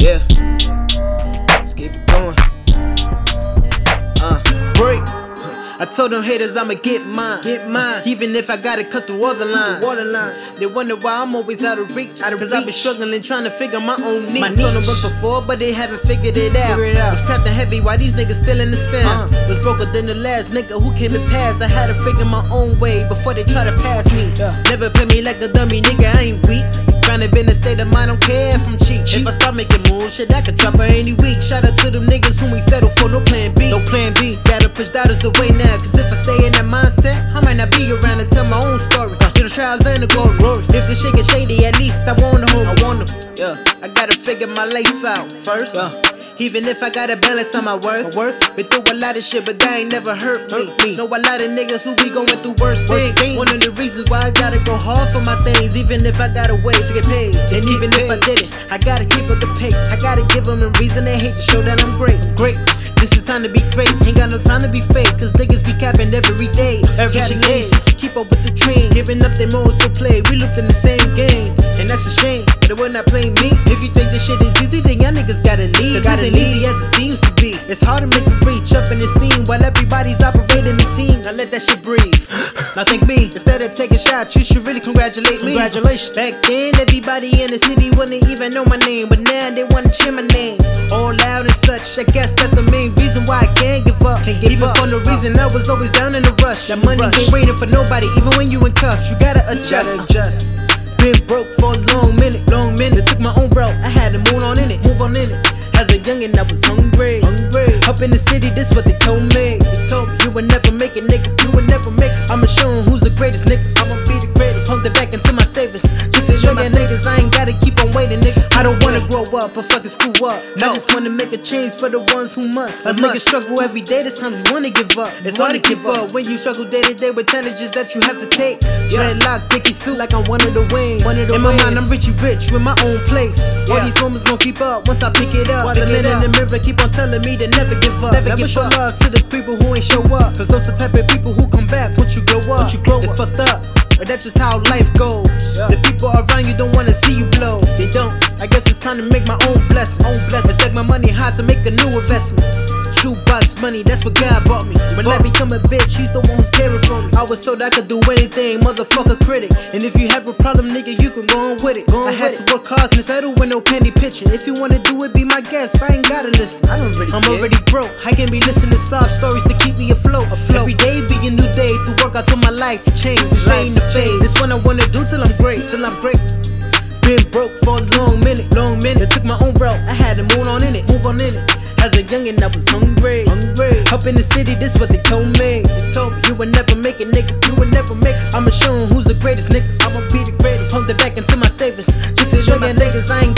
Yeah. Let's keep it going. Uh, break. I told them haters I'ma get mine. Get mine. Even if I gotta cut through all the lines. Water line. They wonder why I'm always out of reach. Out of Cause I've been struggling trying to figure my own niche. My Told them once before, but they haven't figured it out. Figure it out. Was crafting heavy why these niggas still in the sand. Uh. Was broker than the last nigga who came and passed. I had to figure my own way before they try to pass me. Yeah. Never play me like a dummy, nigga. I ain't weak. Trying to be in a state of mind, don't care if I'm cheap. If I start making moves, shit, I could drop her any week. Shout out to them niggas who ain't settle for no plan B. No plan B. Gotta push doubters away now. Cause if I stay in that mindset, I might not be around to tell my own story. Uh, the trials and the glory. If the shit get shady, at least I wanna hold. I want them. Yeah, I gotta figure my life out first. Uh, even if I gotta balance on my worth. Worth. Been through a lot of shit, but that ain't never hurt me. me. Know a lot of niggas who be going through worse, worse things. One of the reasons why I gotta go hard for my things, even if I gotta wait to get paid. And even if I did it, I gotta keep up the pace. I gotta give them a reason they hate to show that I'm great. Great. This is time to be great. Ain't got no time to be fake, cause niggas be capping every day. Every day. Just to keep up with the train. Giving up their modes to play. We looped in the same game. And that's a shame, it will not play me. If you think this shit is easy, then y'all niggas gotta leave. Cause this ain't easy as it seems to be. It's hard to make a reach up in the scene while everybody's operating the team. Now let that shit breathe. now think me, instead of taking shots, you should really congratulate me. Congratulations. Back then, everybody in the city wouldn't even know my name, but now they wanna cheer my name. All loud and such, I guess that's the main reason why I can't give up. Can't give even up. for no reason, I was always down in a rush. That money rush. ain't waiting for nobody, even when you in cuffs. You gotta adjust. You gotta adjust. Been broke for a long minute, long minute. Took my own route, I had to move on in it, move on in it. As a youngin', I was hungry, hungry. Up in the city, this what they told me. They told me you would never make it, nigga. You would never make it. I'ma show 'em who's the greatest, nigga. I'ma be the greatest. Pump it back into my savings. Just to show my niggas, I ain't gotta keep on waiting, nigga. I don't wanna grow up or fucking school up. No. I just wanna make change for the ones who must. As niggas struggle every day, there's times you wanna give up. It's hard to give up when you struggle day to day with challenges that you have to take. Yeah. Dreadlock, dicky suit like I'm one of the wings. One of the In my mind, I'm richy rich with my own place. All these moments gon' keep up once I pick it up. While Pick it in the mirror, keep on telling me to never give up. Never, never show up. love to the people who ain't show up. Cause those the type of people who come back once you grow up. Once you grow it's up. fucked up. But that's just how life goes. Yeah. The people around you don't wanna see you blow. They don't. I guess it's time to make my own blessing. Own blessing. Take my money high to make a new investment. Shoebox money, that's what God bought me. When I become a bitch, he's the one who's caring for me. I was told I could do anything, motherfucker critic. And if you have a problem, nigga, you can go on with it. Go on I had to work hard, can settle with no penny pitching. If you wanna do it, be my guest. I ain't gotta listen. I don't really I'm care. already broke. I can be listening to sob stories to keep me afloat. afloat. Every day be a new day to work out till my life to change. This ain't the fade. This one I wanna do till I'm great, till I'm great. Been broke for a long minute, long minute. Took my own route, I had to move a youngin', I was hungry, hungry. Up in the city, this what they told me. They told me you would never make it, nigga. You would never make it. I'ma show 'em who's the greatest, nigga. I'ma be the greatest. Hold it back into my savings. Just show my niggas I ain't